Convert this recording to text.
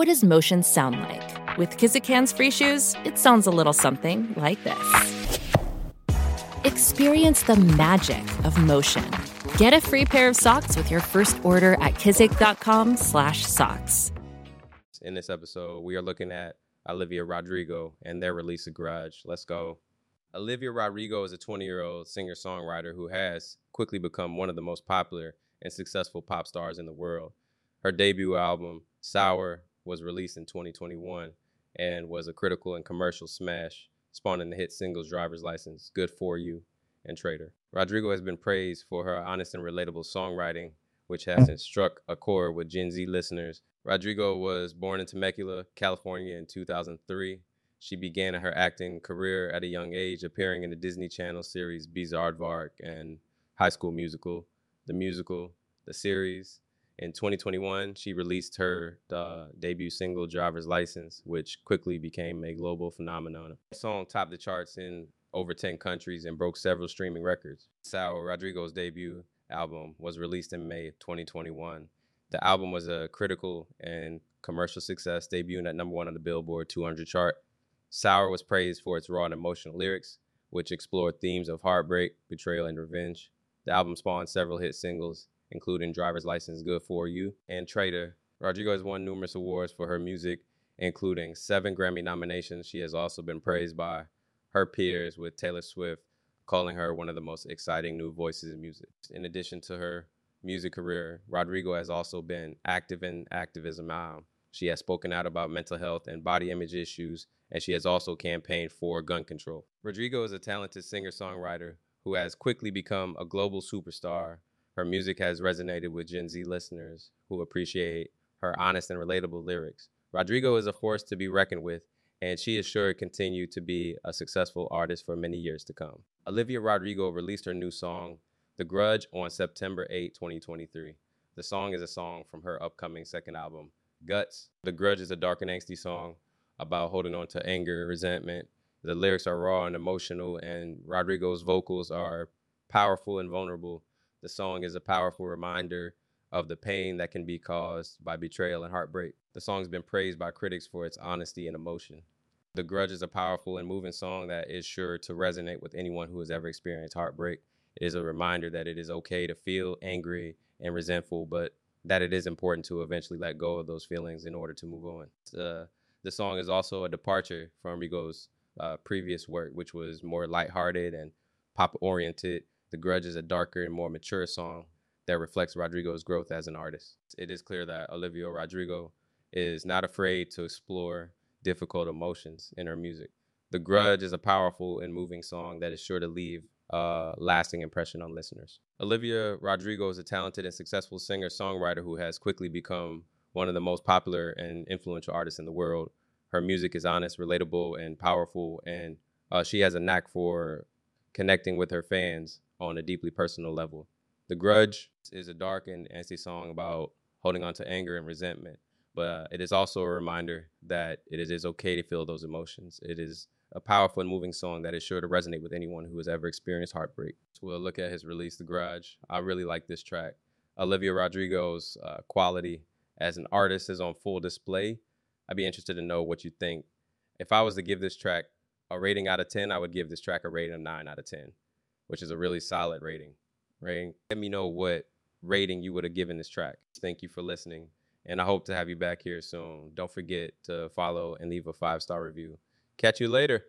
What does motion sound like? With Kizik hands free shoes, it sounds a little something like this. Experience the magic of motion. Get a free pair of socks with your first order at kizik.com/socks. In this episode, we are looking at Olivia Rodrigo and their release of Grudge. Let's go. Olivia Rodrigo is a 20-year-old singer-songwriter who has quickly become one of the most popular and successful pop stars in the world. Her debut album, Sour, was released in 2021 and was a critical and commercial smash, spawning the hit singles Driver's License, Good For You, and Traitor. Rodrigo has been praised for her honest and relatable songwriting, which has mm. struck a chord with Gen Z listeners. Rodrigo was born in Temecula, California in 2003. She began her acting career at a young age, appearing in the Disney Channel series Bizaardvark and High School Musical, the musical, the series, in 2021, she released her uh, debut single, Driver's License, which quickly became a global phenomenon. The song topped the charts in over 10 countries and broke several streaming records. Sour, Rodrigo's debut album, was released in May of 2021. The album was a critical and commercial success, debuting at number one on the Billboard 200 chart. Sour was praised for its raw and emotional lyrics, which explored themes of heartbreak, betrayal, and revenge. The album spawned several hit singles, including Driver's License Good For You and Traitor. Rodrigo has won numerous awards for her music, including seven Grammy nominations. She has also been praised by her peers, with Taylor Swift calling her one of the most exciting new voices in music. In addition to her music career, Rodrigo has also been active in activism. She has spoken out about mental health and body image issues, and she has also campaigned for gun control. Rodrigo is a talented singer songwriter who has quickly become a global superstar her music has resonated with Gen Z listeners who appreciate her honest and relatable lyrics. Rodrigo is a force to be reckoned with, and she is sure to continue to be a successful artist for many years to come. Olivia Rodrigo released her new song, The Grudge, on September 8, 2023. The song is a song from her upcoming second album, Guts. The Grudge is a dark and angsty song about holding on to anger, and resentment. The lyrics are raw and emotional, and Rodrigo's vocals are powerful and vulnerable the song is a powerful reminder of the pain that can be caused by betrayal and heartbreak. The song's been praised by critics for its honesty and emotion. The Grudge is a powerful and moving song that is sure to resonate with anyone who has ever experienced heartbreak. It is a reminder that it is okay to feel angry and resentful, but that it is important to eventually let go of those feelings in order to move on. Uh, the song is also a departure from Rigo's uh, previous work, which was more lighthearted and pop oriented the Grudge is a darker and more mature song that reflects Rodrigo's growth as an artist. It is clear that Olivia Rodrigo is not afraid to explore difficult emotions in her music. The Grudge is a powerful and moving song that is sure to leave a lasting impression on listeners. Olivia Rodrigo is a talented and successful singer songwriter who has quickly become one of the most popular and influential artists in the world. Her music is honest, relatable, and powerful, and uh, she has a knack for connecting with her fans on a deeply personal level. The Grudge is a dark and angsty song about holding on to anger and resentment, but uh, it is also a reminder that it is okay to feel those emotions. It is a powerful and moving song that is sure to resonate with anyone who has ever experienced heartbreak. So we'll look at his release, The Grudge. I really like this track. Olivia Rodrigo's uh, quality as an artist is on full display. I'd be interested to know what you think. If I was to give this track a rating out of 10, I would give this track a rating of 9 out of 10 which is a really solid rating. Right? Let me know what rating you would have given this track. Thank you for listening, and I hope to have you back here soon. Don't forget to follow and leave a five star review. Catch you later.